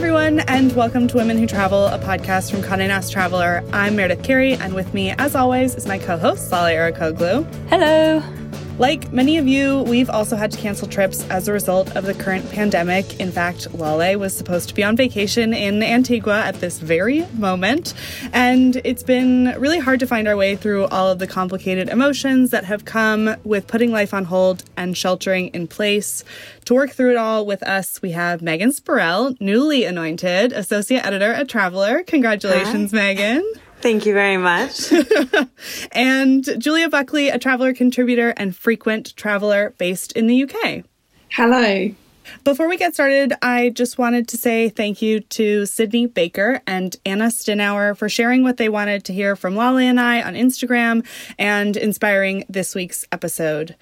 everyone, and welcome to Women Who Travel, a podcast from Condé Nast Traveler. I'm Meredith Carey, and with me, as always, is my co-host, Lale Arikoglu. Hello. Like many of you, we've also had to cancel trips as a result of the current pandemic. In fact, Lale was supposed to be on vacation in Antigua at this very moment, and it's been really hard to find our way through all of the complicated emotions that have come with putting life on hold and sheltering in place. To work through it all with us, we have Megan Spurrell, newly anointed associate editor at Traveler. Congratulations, Hi. Megan. Thank you very much. and Julia Buckley, a traveler contributor and frequent traveler based in the UK. Hello. Before we get started, I just wanted to say thank you to Sydney Baker and Anna Stinauer for sharing what they wanted to hear from Lolly and I on Instagram and inspiring this week's episode.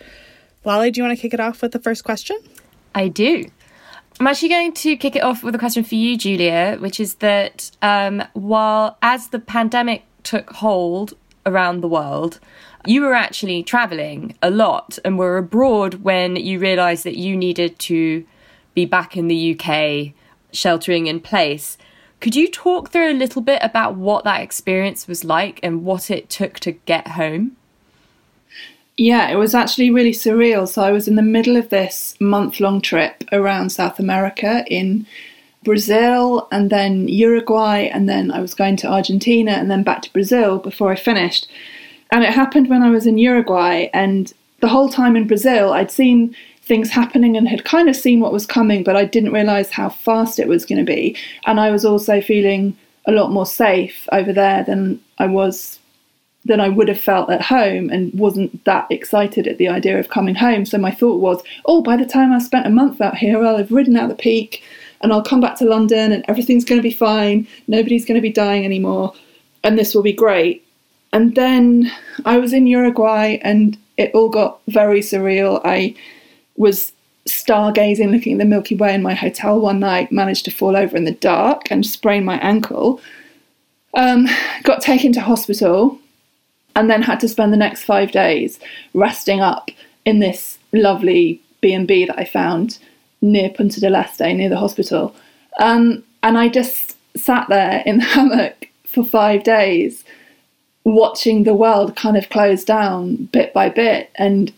Lolly, do you want to kick it off with the first question? I do. I'm actually going to kick it off with a question for you, Julia, which is that um, while as the pandemic took hold around the world, you were actually traveling a lot and were abroad when you realized that you needed to be back in the UK, sheltering in place. Could you talk through a little bit about what that experience was like and what it took to get home? Yeah, it was actually really surreal. So I was in the middle of this month long trip around South America in Brazil and then Uruguay, and then I was going to Argentina and then back to Brazil before I finished. And it happened when I was in Uruguay, and the whole time in Brazil, I'd seen things happening and had kind of seen what was coming, but I didn't realize how fast it was going to be. And I was also feeling a lot more safe over there than I was than I would have felt at home and wasn't that excited at the idea of coming home. So my thought was, oh, by the time I've spent a month out here, I'll have ridden out the peak and I'll come back to London and everything's going to be fine. Nobody's going to be dying anymore. And this will be great. And then I was in Uruguay and it all got very surreal. I was stargazing, looking at the Milky Way in my hotel one night, managed to fall over in the dark and sprain my ankle. Um, got taken to hospital and then had to spend the next five days resting up in this lovely B&B that I found near Punta del Este, near the hospital. Um, and I just sat there in the hammock for five days watching the world kind of close down bit by bit. And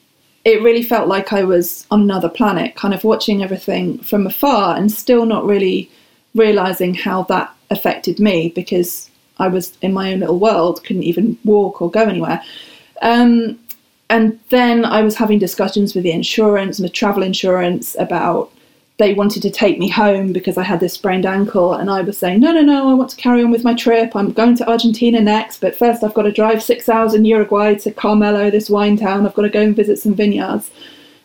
it really felt like I was on another planet, kind of watching everything from afar and still not really realizing how that affected me because I was in my own little world, couldn't even walk or go anywhere. Um, and then I was having discussions with the insurance, with travel insurance, about they wanted to take me home because I had this sprained ankle, and I was saying, no, no, no, I want to carry on with my trip. I'm going to Argentina next, but first I've got to drive six hours in Uruguay to Carmelo, this wine town. I've got to go and visit some vineyards,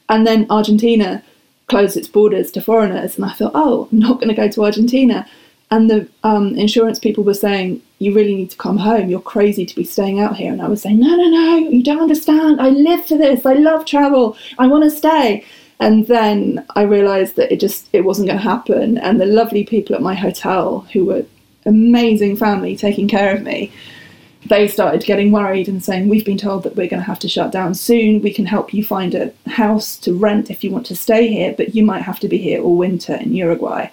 and then Argentina closed its borders to foreigners, and I thought, oh, I'm not going to go to Argentina. And the um, insurance people were saying, You really need to come home. You're crazy to be staying out here. And I was saying, No, no, no, you don't understand. I live for this. I love travel. I want to stay. And then I realized that it just it wasn't going to happen. And the lovely people at my hotel, who were amazing family taking care of me, they started getting worried and saying, We've been told that we're going to have to shut down soon. We can help you find a house to rent if you want to stay here, but you might have to be here all winter in Uruguay.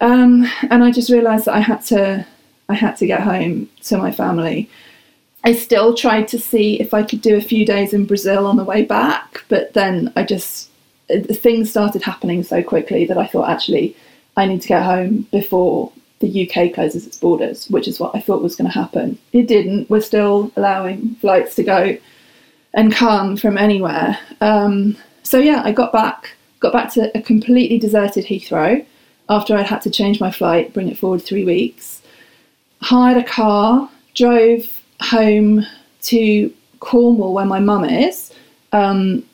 Um, and I just realised that I had to I had to get home to my family. I still tried to see if I could do a few days in Brazil on the way back, but then I just things started happening so quickly that I thought actually I need to get home before the UK closes its borders, which is what I thought was going to happen. It didn't. We're still allowing flights to go and come from anywhere. Um, so yeah, I got back, got back to a completely deserted Heathrow after I'd had to change my flight, bring it forward three weeks, hired a car, drove home to Cornwall where my mum is, because um,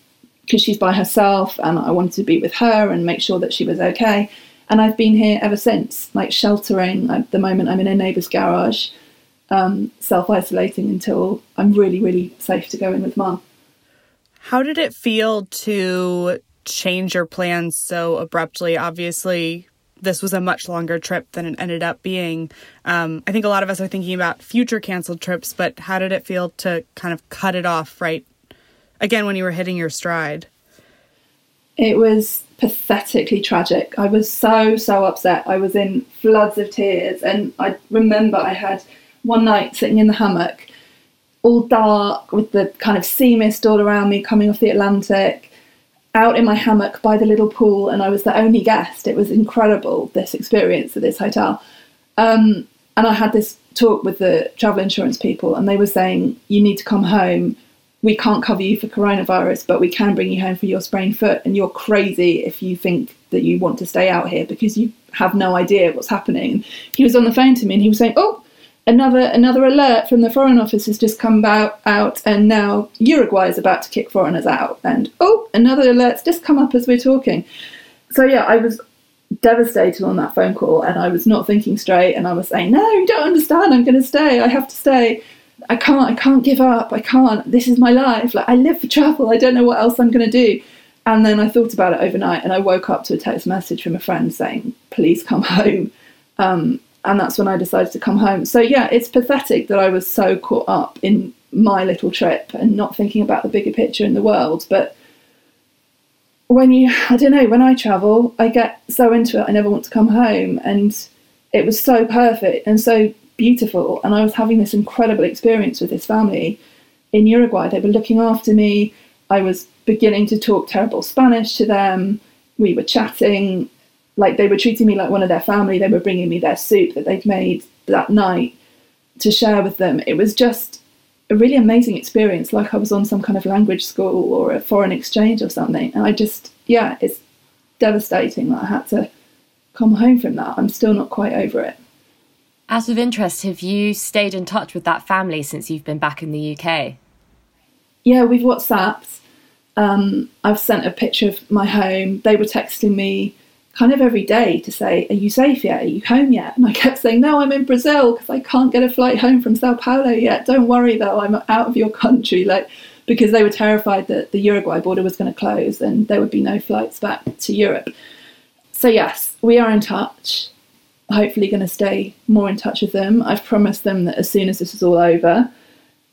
she's by herself and I wanted to be with her and make sure that she was okay. And I've been here ever since, like sheltering. At the moment, I'm in a neighbour's garage, um, self isolating until I'm really, really safe to go in with mum. How did it feel to change your plans so abruptly? Obviously, this was a much longer trip than it ended up being. Um, I think a lot of us are thinking about future canceled trips, but how did it feel to kind of cut it off right again when you were hitting your stride? It was pathetically tragic. I was so, so upset. I was in floods of tears. And I remember I had one night sitting in the hammock, all dark, with the kind of sea mist all around me coming off the Atlantic, out in my hammock by the little pool. And I was the only guest. It was incredible, this experience at this hotel. Um, and I had this talk with the travel insurance people, and they were saying, You need to come home we can't cover you for coronavirus, but we can bring you home for your sprained foot. And you're crazy if you think that you want to stay out here because you have no idea what's happening. He was on the phone to me and he was saying, Oh, another another alert from the Foreign Office has just come out, out and now Uruguay is about to kick foreigners out. And oh, another alert's just come up as we're talking. So yeah, I was devastated on that phone call and I was not thinking straight and I was saying, No, you don't understand, I'm gonna stay, I have to stay. I can't, I can't give up. I can't. This is my life. Like I live for travel. I don't know what else I'm going to do. And then I thought about it overnight, and I woke up to a text message from a friend saying, "Please come home." Um, and that's when I decided to come home. So yeah, it's pathetic that I was so caught up in my little trip and not thinking about the bigger picture in the world. But when you, I don't know, when I travel, I get so into it. I never want to come home, and it was so perfect and so beautiful. And I was having this incredible experience with this family in Uruguay. They were looking after me. I was beginning to talk terrible Spanish to them. We were chatting. Like they were treating me like one of their family. They were bringing me their soup that they'd made that night to share with them. It was just a really amazing experience, like I was on some kind of language school or a foreign exchange or something. And I just, yeah, it's devastating that I had to come home from that. I'm still not quite over it. Out of interest, have you stayed in touch with that family since you've been back in the UK? Yeah, we've WhatsApped. Um, I've sent a picture of my home. They were texting me kind of every day to say, Are you safe yet? Are you home yet? And I kept saying, No, I'm in Brazil because I can't get a flight home from Sao Paulo yet. Don't worry though, I'm out of your country. Like, because they were terrified that the Uruguay border was going to close and there would be no flights back to Europe. So, yes, we are in touch hopefully going to stay more in touch with them. I've promised them that as soon as this is all over,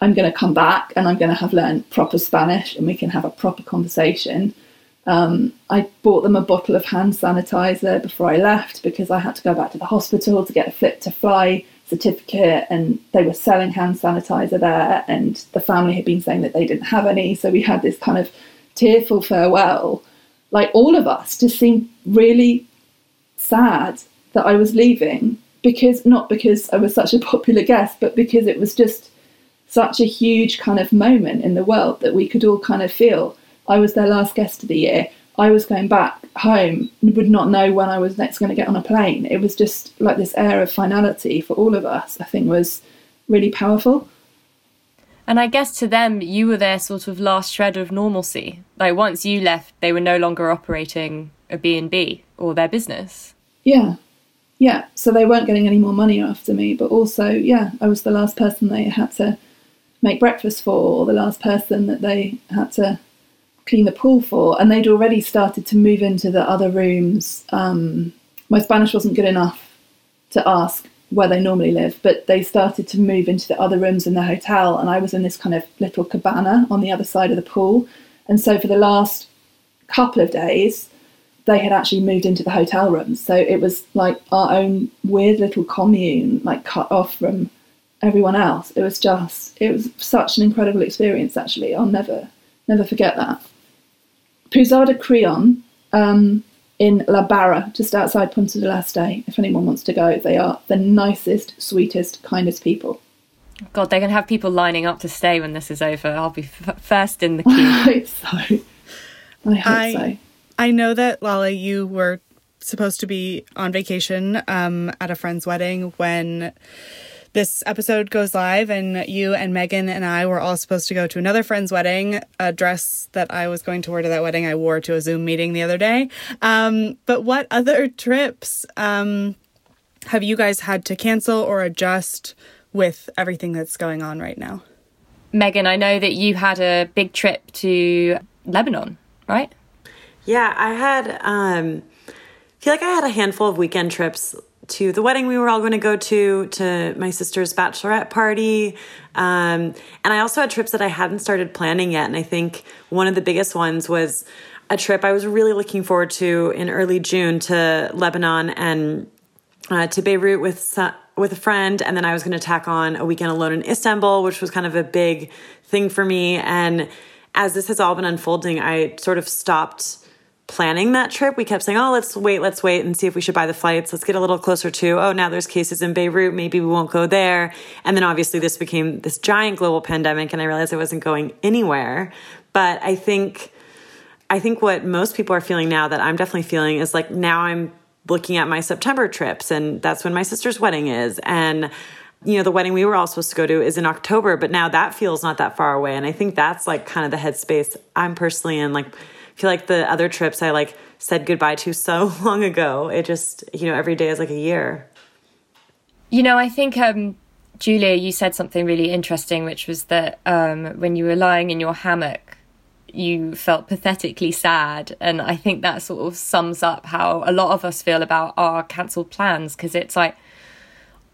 I'm going to come back and I'm going to have learned proper Spanish and we can have a proper conversation. Um, I bought them a bottle of hand sanitizer before I left because I had to go back to the hospital to get a fit to fly certificate and they were selling hand sanitizer there and the family had been saying that they didn't have any so we had this kind of tearful farewell like all of us just seemed really sad that I was leaving because not because I was such a popular guest, but because it was just such a huge kind of moment in the world that we could all kind of feel. I was their last guest of the year. I was going back home and would not know when I was next going to get on a plane. It was just like this air of finality for all of us, I think was really powerful. And I guess to them, you were their sort of last shred of normalcy. Like once you left, they were no longer operating a B&B or their business. Yeah, yeah, so they weren't getting any more money after me, but also, yeah, I was the last person they had to make breakfast for, or the last person that they had to clean the pool for. And they'd already started to move into the other rooms. Um, my Spanish wasn't good enough to ask where they normally live, but they started to move into the other rooms in the hotel. And I was in this kind of little cabana on the other side of the pool. And so for the last couple of days, they had actually moved into the hotel rooms. So it was like our own weird little commune, like cut off from everyone else. It was just, it was such an incredible experience, actually. I'll never, never forget that. Pousada Creon um, in La Barra, just outside Punta del Este, if anyone wants to go. They are the nicest, sweetest, kindest people. God, they're going to have people lining up to stay when this is over. I'll be f- first in the queue. I hope so. I hope I, so. I know that Lale, you were supposed to be on vacation um, at a friend's wedding when this episode goes live, and you and Megan and I were all supposed to go to another friend's wedding. A dress that I was going to wear to that wedding, I wore to a Zoom meeting the other day. Um, but what other trips um, have you guys had to cancel or adjust with everything that's going on right now? Megan, I know that you had a big trip to Lebanon, right? Yeah, I had um I feel like I had a handful of weekend trips to the wedding we were all going to go to, to my sister's bachelorette party. Um, and I also had trips that I hadn't started planning yet. And I think one of the biggest ones was a trip I was really looking forward to in early June to Lebanon and uh, to Beirut with with a friend, and then I was going to tack on a weekend alone in Istanbul, which was kind of a big thing for me. And as this has all been unfolding, I sort of stopped planning that trip. We kept saying, "Oh, let's wait, let's wait and see if we should buy the flights. Let's get a little closer to, oh, now there's cases in Beirut, maybe we won't go there." And then obviously this became this giant global pandemic and I realized I wasn't going anywhere. But I think I think what most people are feeling now that I'm definitely feeling is like now I'm looking at my September trips and that's when my sister's wedding is and you know the wedding we were all supposed to go to is in October but now that feels not that far away and I think that's like kind of the headspace I'm personally in like feel like the other trips I like said goodbye to so long ago it just you know every day is like a year you know I think um Julia you said something really interesting which was that um when you were lying in your hammock you felt pathetically sad. And I think that sort of sums up how a lot of us feel about our cancelled plans because it's like,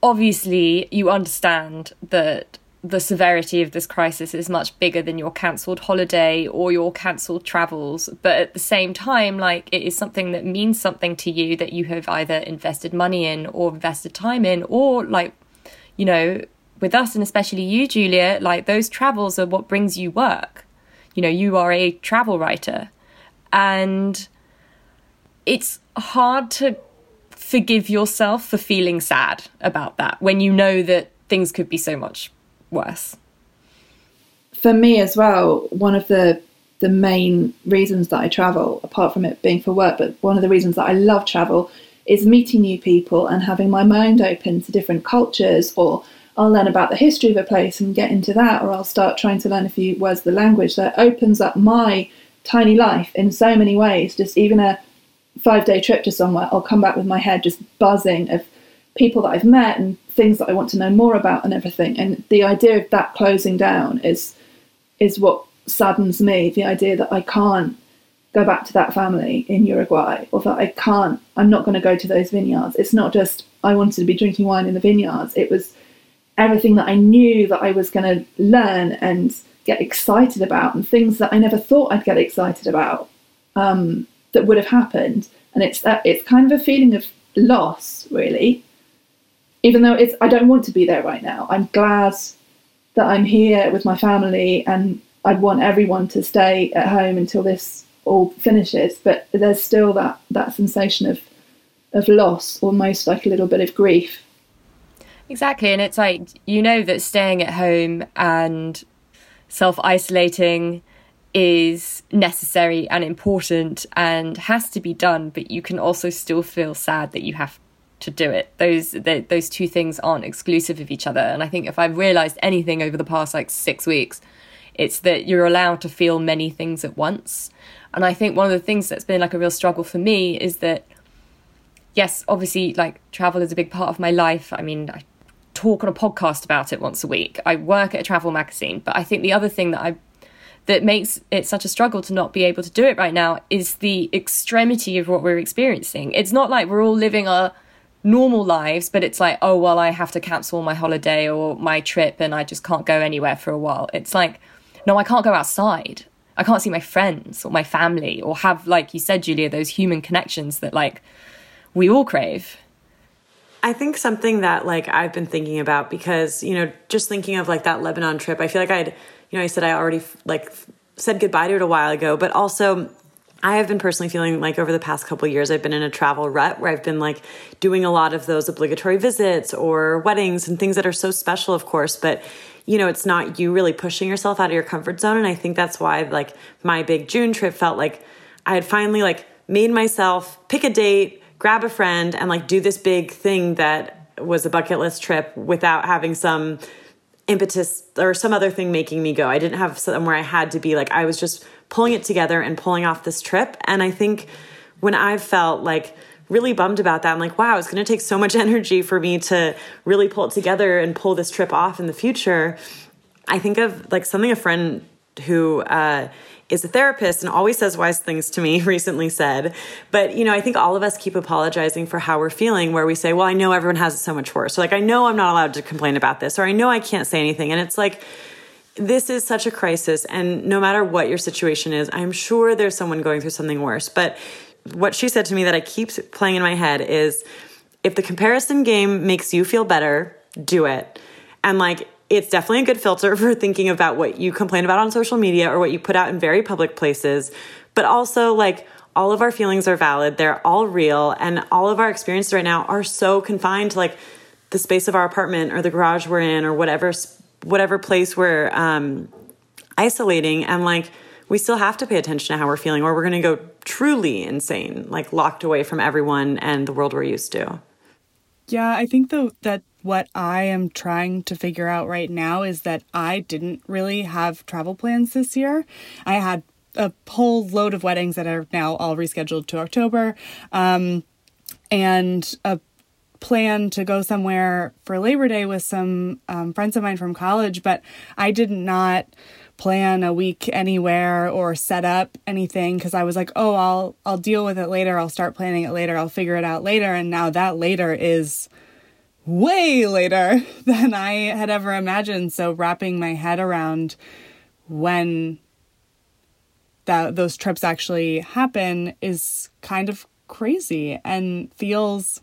obviously, you understand that the severity of this crisis is much bigger than your cancelled holiday or your cancelled travels. But at the same time, like, it is something that means something to you that you have either invested money in or invested time in, or like, you know, with us and especially you, Julia, like those travels are what brings you work you know, you are a travel writer. And it's hard to forgive yourself for feeling sad about that when you know that things could be so much worse. For me as well, one of the the main reasons that I travel, apart from it being for work, but one of the reasons that I love travel is meeting new people and having my mind open to different cultures or I'll learn about the history of a place and get into that, or I'll start trying to learn a few words of the language. That opens up my tiny life in so many ways. Just even a five day trip to somewhere, I'll come back with my head just buzzing of people that I've met and things that I want to know more about and everything. And the idea of that closing down is is what saddens me. The idea that I can't go back to that family in Uruguay, or that I can't, I'm not going to go to those vineyards. It's not just I wanted to be drinking wine in the vineyards. It was everything that I knew that I was going to learn and get excited about, and things that I never thought I'd get excited about um, that would have happened. And it's it's kind of a feeling of loss, really. Even though it's I don't want to be there right now. I'm glad that I'm here with my family, and I'd want everyone to stay at home until this all finishes. But there's still that that sensation of of loss, almost like a little bit of grief Exactly. And it's like, you know, that staying at home and self isolating is necessary and important and has to be done, but you can also still feel sad that you have to do it. Those the, those two things aren't exclusive of each other. And I think if I've realized anything over the past like six weeks, it's that you're allowed to feel many things at once. And I think one of the things that's been like a real struggle for me is that yes, obviously like travel is a big part of my life. I mean, I talk on a podcast about it once a week. I work at a travel magazine, but I think the other thing that I that makes it such a struggle to not be able to do it right now is the extremity of what we're experiencing. It's not like we're all living our normal lives, but it's like, oh well, I have to cancel my holiday or my trip and I just can't go anywhere for a while. It's like, no, I can't go outside. I can't see my friends or my family or have, like you said, Julia, those human connections that like we all crave. I think something that like I've been thinking about because you know just thinking of like that Lebanon trip, I feel like I'd you know I said I already like said goodbye to it a while ago, but also I have been personally feeling like over the past couple years I've been in a travel rut where I've been like doing a lot of those obligatory visits or weddings and things that are so special, of course, but you know it's not you really pushing yourself out of your comfort zone, and I think that's why like my big June trip felt like I had finally like made myself pick a date grab a friend and like do this big thing that was a bucket list trip without having some impetus or some other thing making me go. I didn't have somewhere I had to be like I was just pulling it together and pulling off this trip and I think when I've felt like really bummed about that. I'm like, wow, it's going to take so much energy for me to really pull it together and pull this trip off in the future. I think of like something a friend who uh, is a therapist and always says wise things to me recently said but you know i think all of us keep apologizing for how we're feeling where we say well i know everyone has it so much worse so like i know i'm not allowed to complain about this or i know i can't say anything and it's like this is such a crisis and no matter what your situation is i'm sure there's someone going through something worse. But what she said to me that i keep playing in my head is if the comparison game makes you feel better do it. And like it's definitely a good filter for thinking about what you complain about on social media or what you put out in very public places. But also like all of our feelings are valid. They're all real. And all of our experiences right now are so confined to like the space of our apartment or the garage we're in or whatever whatever place we're um, isolating and like we still have to pay attention to how we're feeling or we're going to go truly insane like locked away from everyone and the world we're used to. Yeah i think though that what i am trying to figure out right now is that i didn't really have travel plans this year. I had a whole load of weddings that are now all rescheduled to october um, and a plan to go somewhere for Labor Day with some um, friends of mine from college, but I did not plan a week anywhere or set up anything because I was like, oh, I'll I'll deal with it later. I'll start planning it later. I'll figure it out later. And now that later is way later than I had ever imagined. So wrapping my head around when that those trips actually happen is kind of crazy and feels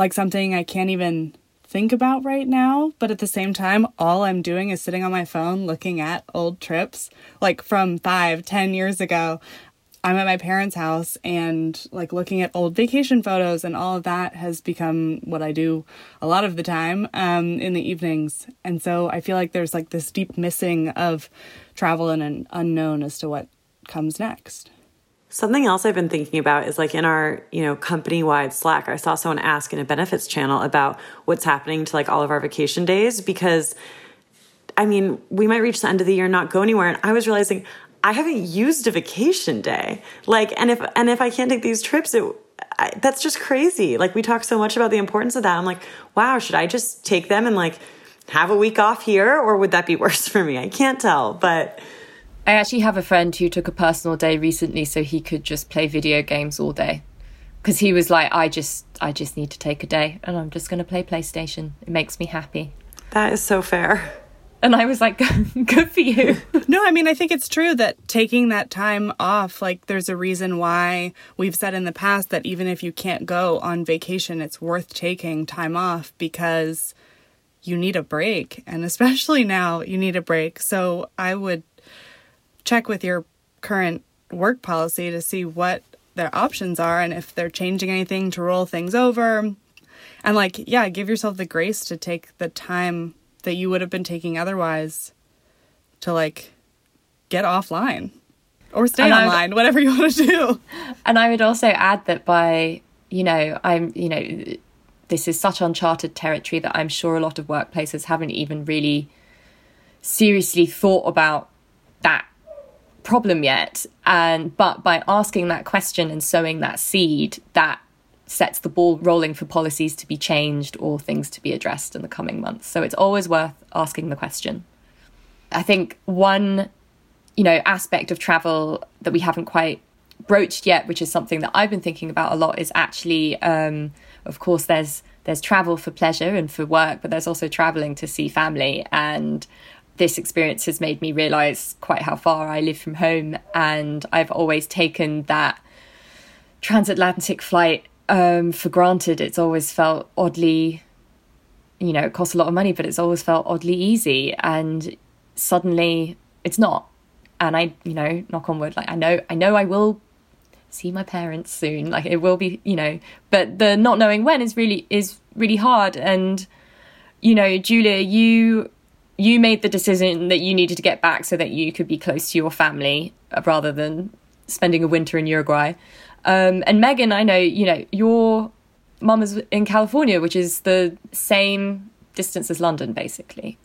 like something I can't even think about right now. But at the same time, all I'm doing is sitting on my phone looking at old trips, like from five, ten years ago. I'm at my parents' house and like looking at old vacation photos, and all of that has become what I do a lot of the time um, in the evenings. And so I feel like there's like this deep missing of travel and an unknown as to what comes next. Something else I've been thinking about is like in our, you know, company wide Slack, I saw someone ask in a benefits channel about what's happening to like all of our vacation days because I mean, we might reach the end of the year and not go anywhere. And I was realizing I haven't used a vacation day. Like, and if, and if I can't take these trips, it, I, that's just crazy. Like we talk so much about the importance of that. I'm like, wow, should I just take them and like have a week off here or would that be worse for me? I can't tell, but I actually have a friend who took a personal day recently so he could just play video games all day. Because he was like, I just, I just need to take a day, and I'm just going to play PlayStation. It makes me happy. That is so fair. And I was like, good for you. no, I mean, I think it's true that taking that time off, like, there's a reason why we've said in the past that even if you can't go on vacation, it's worth taking time off because you need a break. And especially now, you need a break. So I would check with your current work policy to see what their options are and if they're changing anything to roll things over. And like, yeah, give yourself the grace to take the time that you would have been taking otherwise to like get offline or stay and online, would, whatever you want to do. And I would also add that by, you know, I'm, you know, this is such uncharted territory that I'm sure a lot of workplaces haven't even really seriously thought about that problem yet and but by asking that question and sowing that seed that sets the ball rolling for policies to be changed or things to be addressed in the coming months. So it's always worth asking the question. I think one you know aspect of travel that we haven't quite broached yet which is something that i've been thinking about a lot is actually um, of course there's there's travel for pleasure and for work but there's also traveling to see family. And this experience has made me realize quite how far I live from home. And I've always taken that transatlantic flight um, for granted. It's always felt oddly, you know, it costs a lot of money, but it's always felt oddly easy. And suddenly it's not. And I, you know, knock on wood, like I know, I know I will see my parents soon. Like it will be, you know, but the not knowing when is really, is really hard. And, you know, Julia, you you made the decision that you needed to get back so that you could be close to your family uh, rather than spending a winter in Uruguay. Um, and Megan, I know, you know, your mum is in California, which is the same distance as London, basically.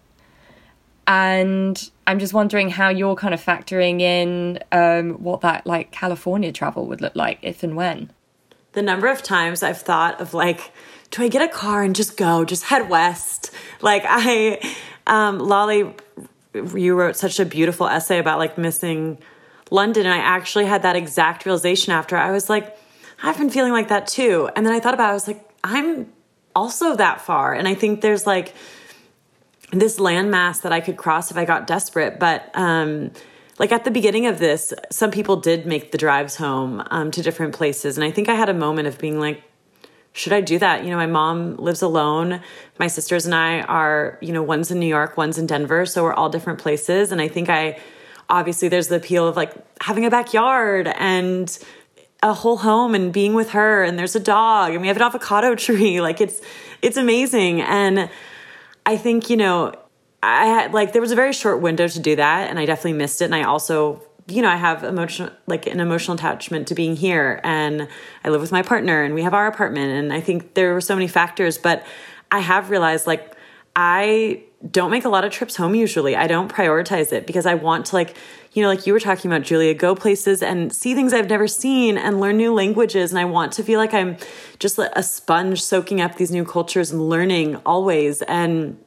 And I'm just wondering how you're kind of factoring in um, what that like California travel would look like if and when. The number of times I've thought of like, do I get a car and just go, just head west? Like I, um, Lolly, you wrote such a beautiful essay about like missing London. And I actually had that exact realization after I was like, I've been feeling like that too. And then I thought about it, I was like, I'm also that far. And I think there's like, this landmass that I could cross if I got desperate. But um, like at the beginning of this, some people did make the drives home um, to different places. And I think I had a moment of being like, should I do that? You know, my mom lives alone. My sisters and I are, you know, one's in New York, one's in Denver. So we're all different places. And I think I, obviously, there's the appeal of like having a backyard and a whole home and being with her. And there's a dog and we have an avocado tree. Like it's, it's amazing. And I think, you know, I had like, there was a very short window to do that. And I definitely missed it. And I also you know, I have emotional, like an emotional attachment to being here, and I live with my partner, and we have our apartment, and I think there were so many factors, but I have realized like I don't make a lot of trips home usually. I don't prioritize it because I want to like, you know, like you were talking about Julia, go places and see things I've never seen and learn new languages and I want to feel like I'm just a sponge soaking up these new cultures and learning always. And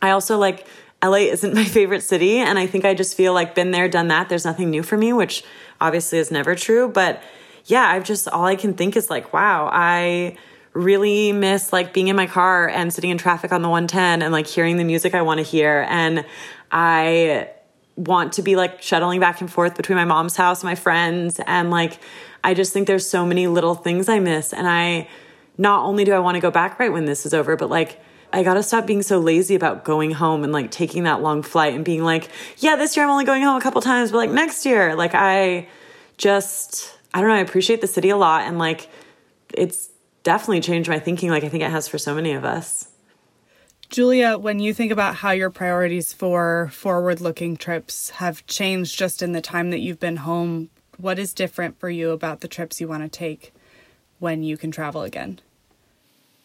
I also like LA isn't my favorite city. And I think I just feel like been there, done that. There's nothing new for me, which obviously is never true. But yeah, I've just, all I can think is like, wow, I really miss like being in my car and sitting in traffic on the 110 and like hearing the music I want to hear. And I want to be like shuttling back and forth between my mom's house and my friends. And like, I just think there's so many little things I miss. And I, not only do I want to go back right when this is over, but like, I gotta stop being so lazy about going home and like taking that long flight and being like, yeah, this year I'm only going home a couple times, but like next year, like I just, I don't know, I appreciate the city a lot and like it's definitely changed my thinking, like I think it has for so many of us. Julia, when you think about how your priorities for forward looking trips have changed just in the time that you've been home, what is different for you about the trips you want to take when you can travel again?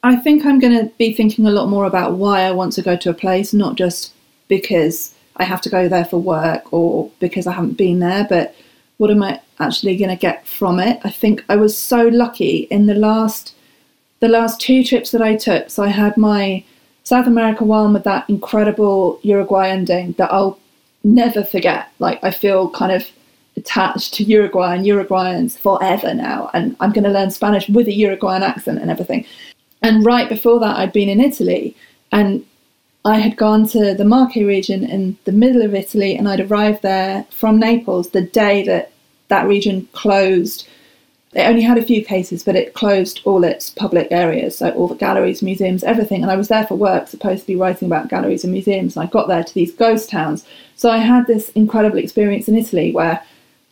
I think I'm going to be thinking a lot more about why I want to go to a place, not just because I have to go there for work or because I haven't been there, but what am I actually going to get from it? I think I was so lucky in the last the last two trips that I took. So I had my South America one with that incredible Uruguay ending that I'll never forget. Like I feel kind of attached to Uruguay and Uruguayans forever now, and I'm going to learn Spanish with a Uruguayan accent and everything. And right before that, I'd been in Italy and I had gone to the Marche region in the middle of Italy and I'd arrived there from Naples the day that that region closed. It only had a few cases, but it closed all its public areas, so all the galleries, museums, everything. And I was there for work, supposed to be writing about galleries and museums. And I got there to these ghost towns. So I had this incredible experience in Italy where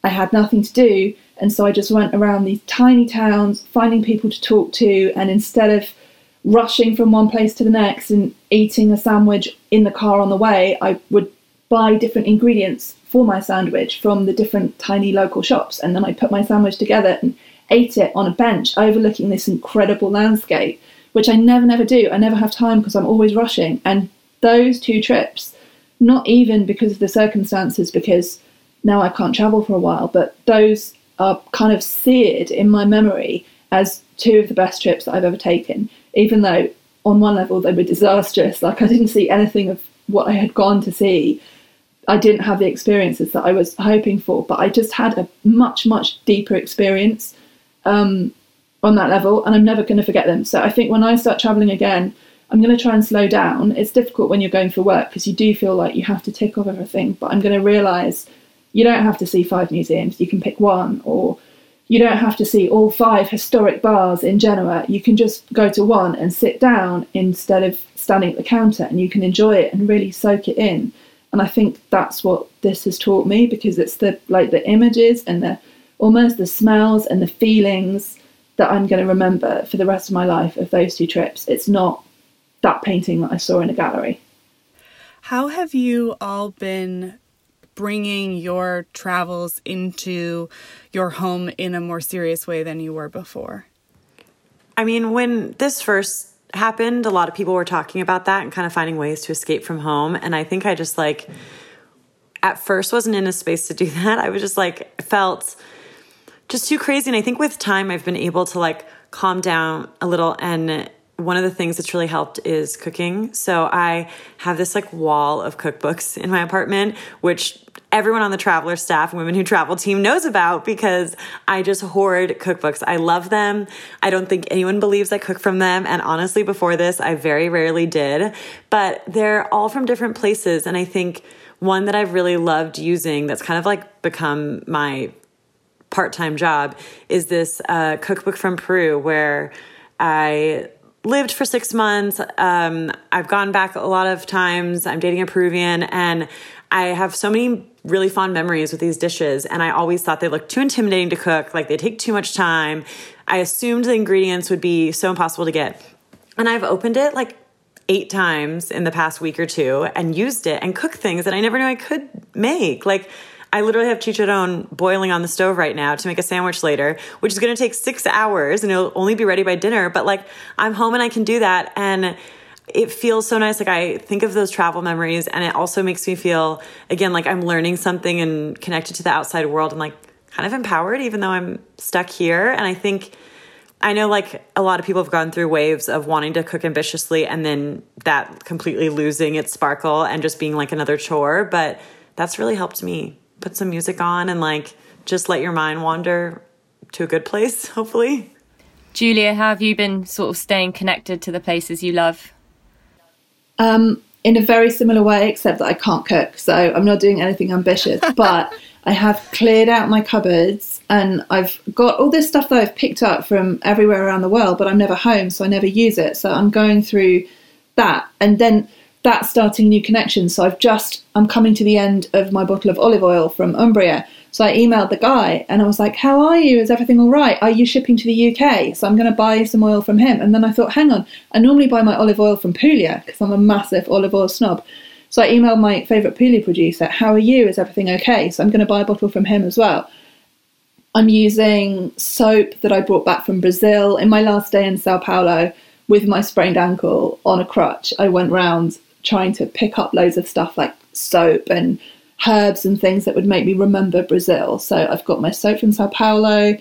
I had nothing to do. And so I just went around these tiny towns, finding people to talk to. And instead of rushing from one place to the next and eating a sandwich in the car on the way, I would buy different ingredients for my sandwich from the different tiny local shops. And then I put my sandwich together and ate it on a bench overlooking this incredible landscape, which I never, never do. I never have time because I'm always rushing. And those two trips, not even because of the circumstances, because now I can't travel for a while, but those are kind of seared in my memory as two of the best trips that I've ever taken even though on one level they were disastrous. Like I didn't see anything of what I had gone to see. I didn't have the experiences that I was hoping for, but I just had a much, much deeper experience um, on that level, and I'm never going to forget them. So I think when I start traveling again, I'm going to try and slow down. It's difficult when you're going for work because you do feel like you have to tick off everything, but I'm going to realize you don't have to see five museums, you can pick one or you don't have to see all five historic bars in Genoa. You can just go to one and sit down instead of standing at the counter and you can enjoy it and really soak it in. And I think that's what this has taught me because it's the like the images and the almost the smells and the feelings that I'm going to remember for the rest of my life of those two trips. It's not that painting that I saw in a gallery. How have you all been bringing your travels into your home in a more serious way than you were before? I mean, when this first happened, a lot of people were talking about that and kind of finding ways to escape from home. And I think I just like, at first wasn't in a space to do that. I was just like, felt just too crazy. And I think with time, I've been able to like calm down a little and one of the things that's really helped is cooking. So I have this like wall of cookbooks in my apartment, which everyone on the traveler staff, women who travel team knows about because I just hoard cookbooks. I love them. I don't think anyone believes I cook from them. And honestly, before this, I very rarely did, but they're all from different places. And I think one that I've really loved using that's kind of like become my part time job is this uh, cookbook from Peru where I lived for six months. Um, I've gone back a lot of times. I'm dating a Peruvian, and I have so many really fond memories with these dishes. And I always thought they looked too intimidating to cook, like they take too much time. I assumed the ingredients would be so impossible to get. And I've opened it like eight times in the past week or two and used it and cooked things that I never knew I could make. Like, I literally have chicharron boiling on the stove right now to make a sandwich later, which is going to take six hours and it'll only be ready by dinner. But like, I'm home and I can do that. And it feels so nice. Like, I think of those travel memories and it also makes me feel, again, like I'm learning something and connected to the outside world and like kind of empowered, even though I'm stuck here. And I think. I know like a lot of people have gone through waves of wanting to cook ambitiously and then that completely losing its sparkle and just being like another chore, but that's really helped me put some music on and like just let your mind wander to a good place, hopefully. Julia, how have you been sort of staying connected to the places you love? Um, in a very similar way, except that I can't cook, so I'm not doing anything ambitious. But I have cleared out my cupboards and I've got all this stuff that I've picked up from everywhere around the world, but I'm never home, so I never use it. So I'm going through that. And then that's starting new connections. So I've just, I'm coming to the end of my bottle of olive oil from Umbria. So I emailed the guy and I was like, How are you? Is everything all right? Are you shipping to the UK? So I'm going to buy some oil from him. And then I thought, Hang on, I normally buy my olive oil from Puglia because I'm a massive olive oil snob. So I emailed my favourite Puglia producer, How are you? Is everything okay? So I'm going to buy a bottle from him as well. I'm using soap that I brought back from Brazil. In my last day in Sao Paulo, with my sprained ankle on a crutch, I went round trying to pick up loads of stuff like soap and herbs and things that would make me remember Brazil. So I've got my soap from Sao Paulo.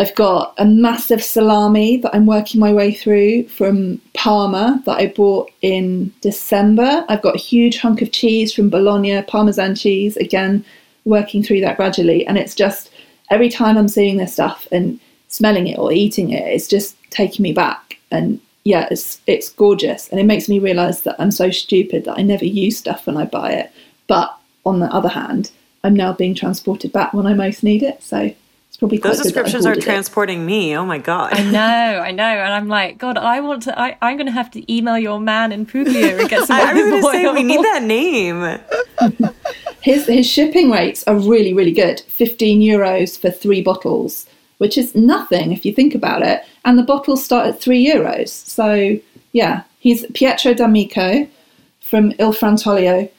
I've got a massive salami that I'm working my way through from Parma that I bought in December. I've got a huge hunk of cheese from Bologna, Parmesan cheese, again, working through that gradually. And it's just every time I'm seeing this stuff and smelling it or eating it, it's just taking me back. And yeah, it's it's gorgeous, and it makes me realise that I'm so stupid that I never use stuff when I buy it. But on the other hand, I'm now being transported back when I most need it. So it's probably those descriptions are transporting it. me. Oh my god! I know, I know, and I'm like, God, I want to. I, I'm going to have to email your man in Puglia and get some. I was going to say we need that name. his his shipping rates are really really good. Fifteen euros for three bottles which is nothing if you think about it. And the bottles start at three euros. So yeah, he's Pietro D'Amico from Il Frantolio.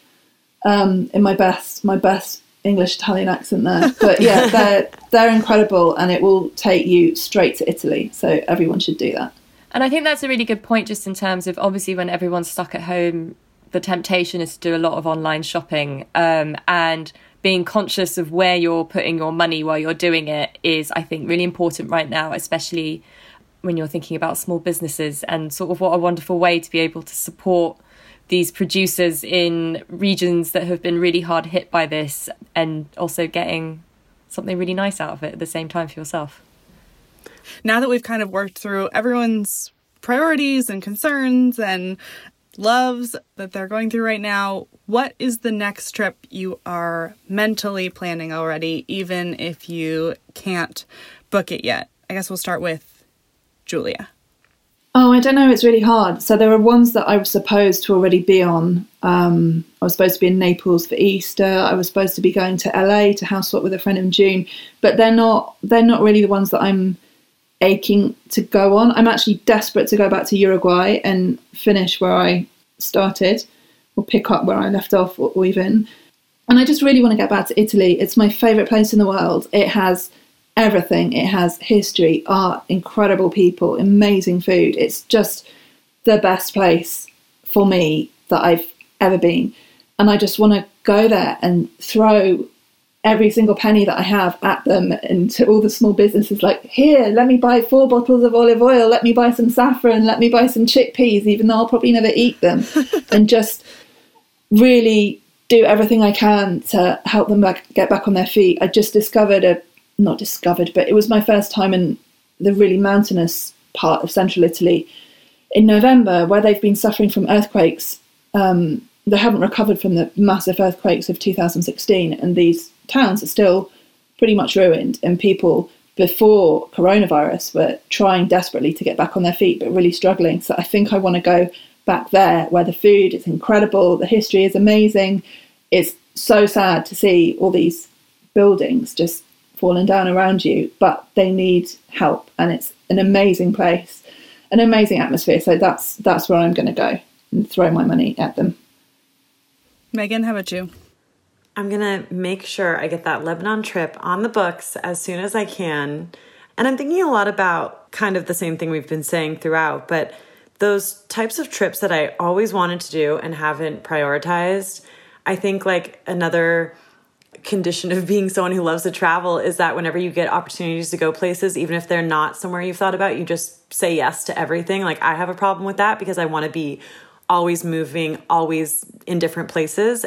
Um, in my best, my best English Italian accent there. But yeah, they're they're incredible, and it will take you straight to Italy. So everyone should do that. And I think that's a really good point, just in terms of obviously when everyone's stuck at home, the temptation is to do a lot of online shopping, um, and being conscious of where you're putting your money while you're doing it is, I think, really important right now, especially when you're thinking about small businesses and sort of what a wonderful way to be able to support these producers in regions that have been really hard hit by this and also getting something really nice out of it at the same time for yourself. Now that we've kind of worked through everyone's priorities and concerns and loves that they're going through right now, what is the next trip you are mentally planning already, even if you can't book it yet? I guess we'll start with Julia. Oh, I don't know. It's really hard. So there are ones that I was supposed to already be on. Um, I was supposed to be in Naples for Easter. I was supposed to be going to LA to house swap with a friend in June, but they're not. They're not really the ones that I'm aching to go on. I'm actually desperate to go back to Uruguay and finish where I started or pick up where I left off or, or even. And I just really want to get back to Italy. It's my favourite place in the world. It has everything. It has history, art, incredible people, amazing food. It's just the best place for me that I've ever been. And I just want to go there and throw every single penny that I have at them and to all the small businesses like, here, let me buy four bottles of olive oil, let me buy some saffron, let me buy some chickpeas, even though I'll probably never eat them. and just really do everything I can to help them back, get back on their feet. I just discovered a, not discovered, but it was my first time in the really mountainous part of central Italy in November, where they've been suffering from earthquakes. Um, they haven't recovered from the massive earthquakes of 2016, and these towns are still pretty much ruined. And people before coronavirus were trying desperately to get back on their feet, but really struggling. So I think I want to go back there where the food is incredible, the history is amazing. It's so sad to see all these buildings just falling down around you, but they need help, and it's an amazing place, an amazing atmosphere. So that's that's where I'm going to go and throw my money at them. Megan, how about you? I'm going to make sure I get that Lebanon trip on the books as soon as I can. And I'm thinking a lot about kind of the same thing we've been saying throughout, but those types of trips that I always wanted to do and haven't prioritized. I think like another condition of being someone who loves to travel is that whenever you get opportunities to go places, even if they're not somewhere you've thought about, you just say yes to everything. Like I have a problem with that because I want to be always moving, always in different places.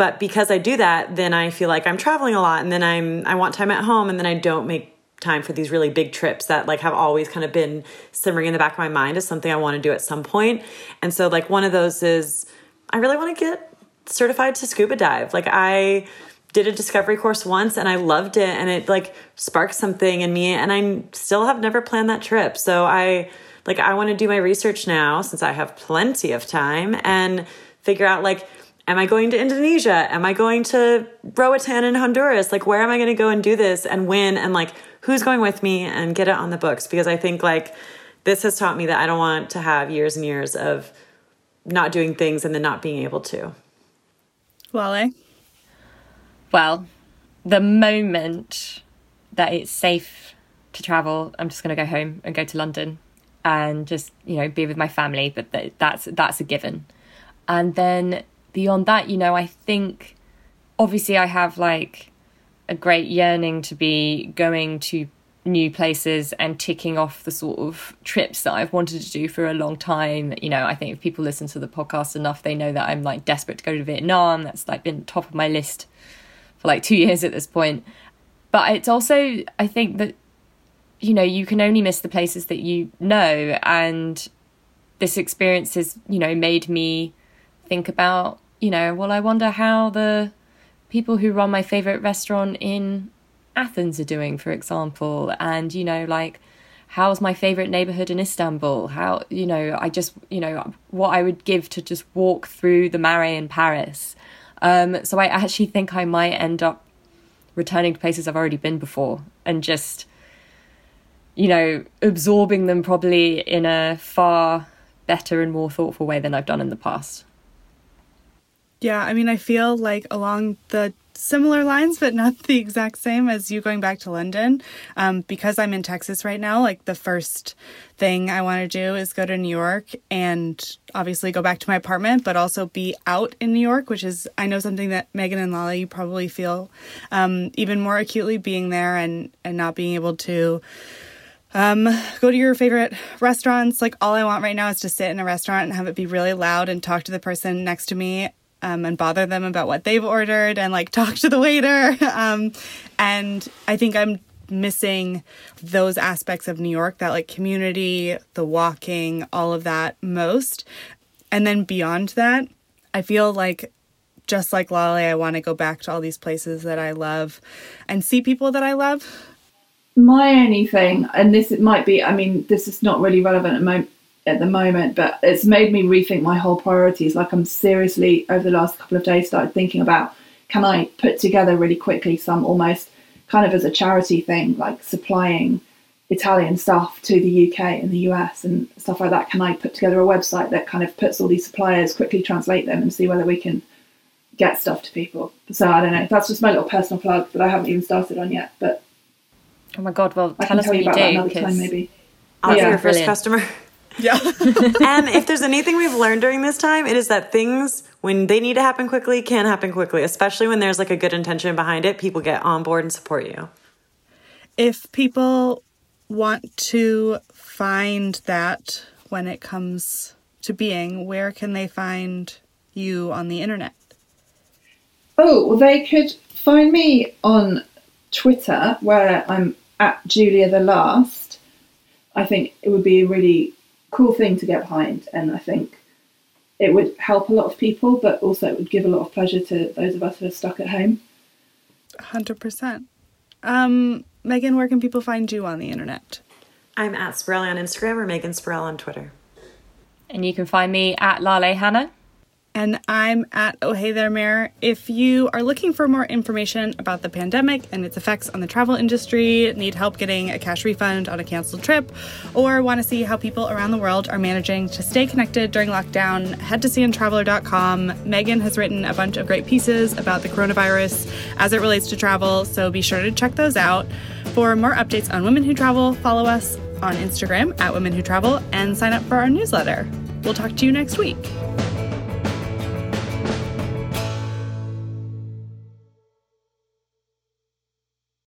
But because I do that, then I feel like I'm traveling a lot and then I'm I want time at home and then I don't make time for these really big trips that like have always kind of been simmering in the back of my mind as something I want to do at some point. And so like one of those is I really want to get certified to scuba dive. Like I did a discovery course once and I loved it and it like sparked something in me and I still have never planned that trip. So I like I want to do my research now since I have plenty of time and figure out like am I going to Indonesia? Am I going to Roatan in Honduras? Like where am I going to go and do this and when and like who's going with me and get it on the books because I think like this has taught me that I don't want to have years and years of not doing things and then not being able to. Wale? Well, the moment that it's safe to travel, I'm just going to go home and go to London and just you know be with my family. But that's that's a given. And then beyond that, you know, I think obviously I have like a great yearning to be going to new places and ticking off the sort of trips that I've wanted to do for a long time. You know, I think if people listen to the podcast enough, they know that I'm like desperate to go to Vietnam. That's like been top of my list for like two years at this point. But it's also, I think that, you know, you can only miss the places that you know. And this experience has, you know, made me think about, you know, well, I wonder how the people who run my favorite restaurant in Athens are doing, for example. And, you know, like, how's my favorite neighborhood in Istanbul? How, you know, I just, you know, what I would give to just walk through the Marais in Paris um, so I actually think I might end up returning to places I've already been before and just, you know, absorbing them probably in a far better and more thoughtful way than I've done in the past. Yeah, I mean, I feel like along the similar lines, but not the exact same as you going back to London. Um, because I'm in Texas right now, like the first thing I want to do is go to New York and obviously go back to my apartment, but also be out in New York, which is, I know something that Megan and Lale, you probably feel um, even more acutely being there and, and not being able to um, go to your favorite restaurants. Like all I want right now is to sit in a restaurant and have it be really loud and talk to the person next to me um, and bother them about what they've ordered and like talk to the waiter. Um, and I think I'm missing those aspects of New York, that like community, the walking, all of that most. And then beyond that, I feel like just like Lale, I want to go back to all these places that I love and see people that I love. My only thing, and this it might be, I mean, this is not really relevant at, mo- at the moment, but it's made me rethink my whole priorities. Like I'm seriously over the last couple of days started thinking about can I put together really quickly some almost kind of as a charity thing, like supplying Italian stuff to the UK and the US and stuff like that. Can I put together a website that kind of puts all these suppliers, quickly translate them, and see whether we can get stuff to people? So I don't know. That's just my little personal plug that I haven't even started on yet. But oh my god, well, I tell can us tell what you you about that do. another time, 'cause- maybe. I'll be your first Brilliant. customer. Yeah. and if there's anything we've learned during this time, it is that things, when they need to happen quickly, can happen quickly, especially when there's like a good intention behind it. People get on board and support you. if people want to find that when it comes to being, where can they find you on the internet? Oh, well, they could find me on Twitter where I'm at Julia the Last. I think it would be a really cool thing to get behind, and I think it would help a lot of people, but also it would give a lot of pleasure to those of us who are stuck at home. 100%. Um, Megan, where can people find you on the internet? I'm at Spirelli on Instagram or Megan Spurrell on Twitter. And you can find me at Lale Hannah. And I'm at Oh Hey There Mayor. If you are looking for more information about the pandemic and its effects on the travel industry, need help getting a cash refund on a canceled trip, or want to see how people around the world are managing to stay connected during lockdown, head to cntraveler.com. Megan has written a bunch of great pieces about the coronavirus as it relates to travel, so be sure to check those out. For more updates on women who travel, follow us on Instagram at Women Who Travel and sign up for our newsletter. We'll talk to you next week.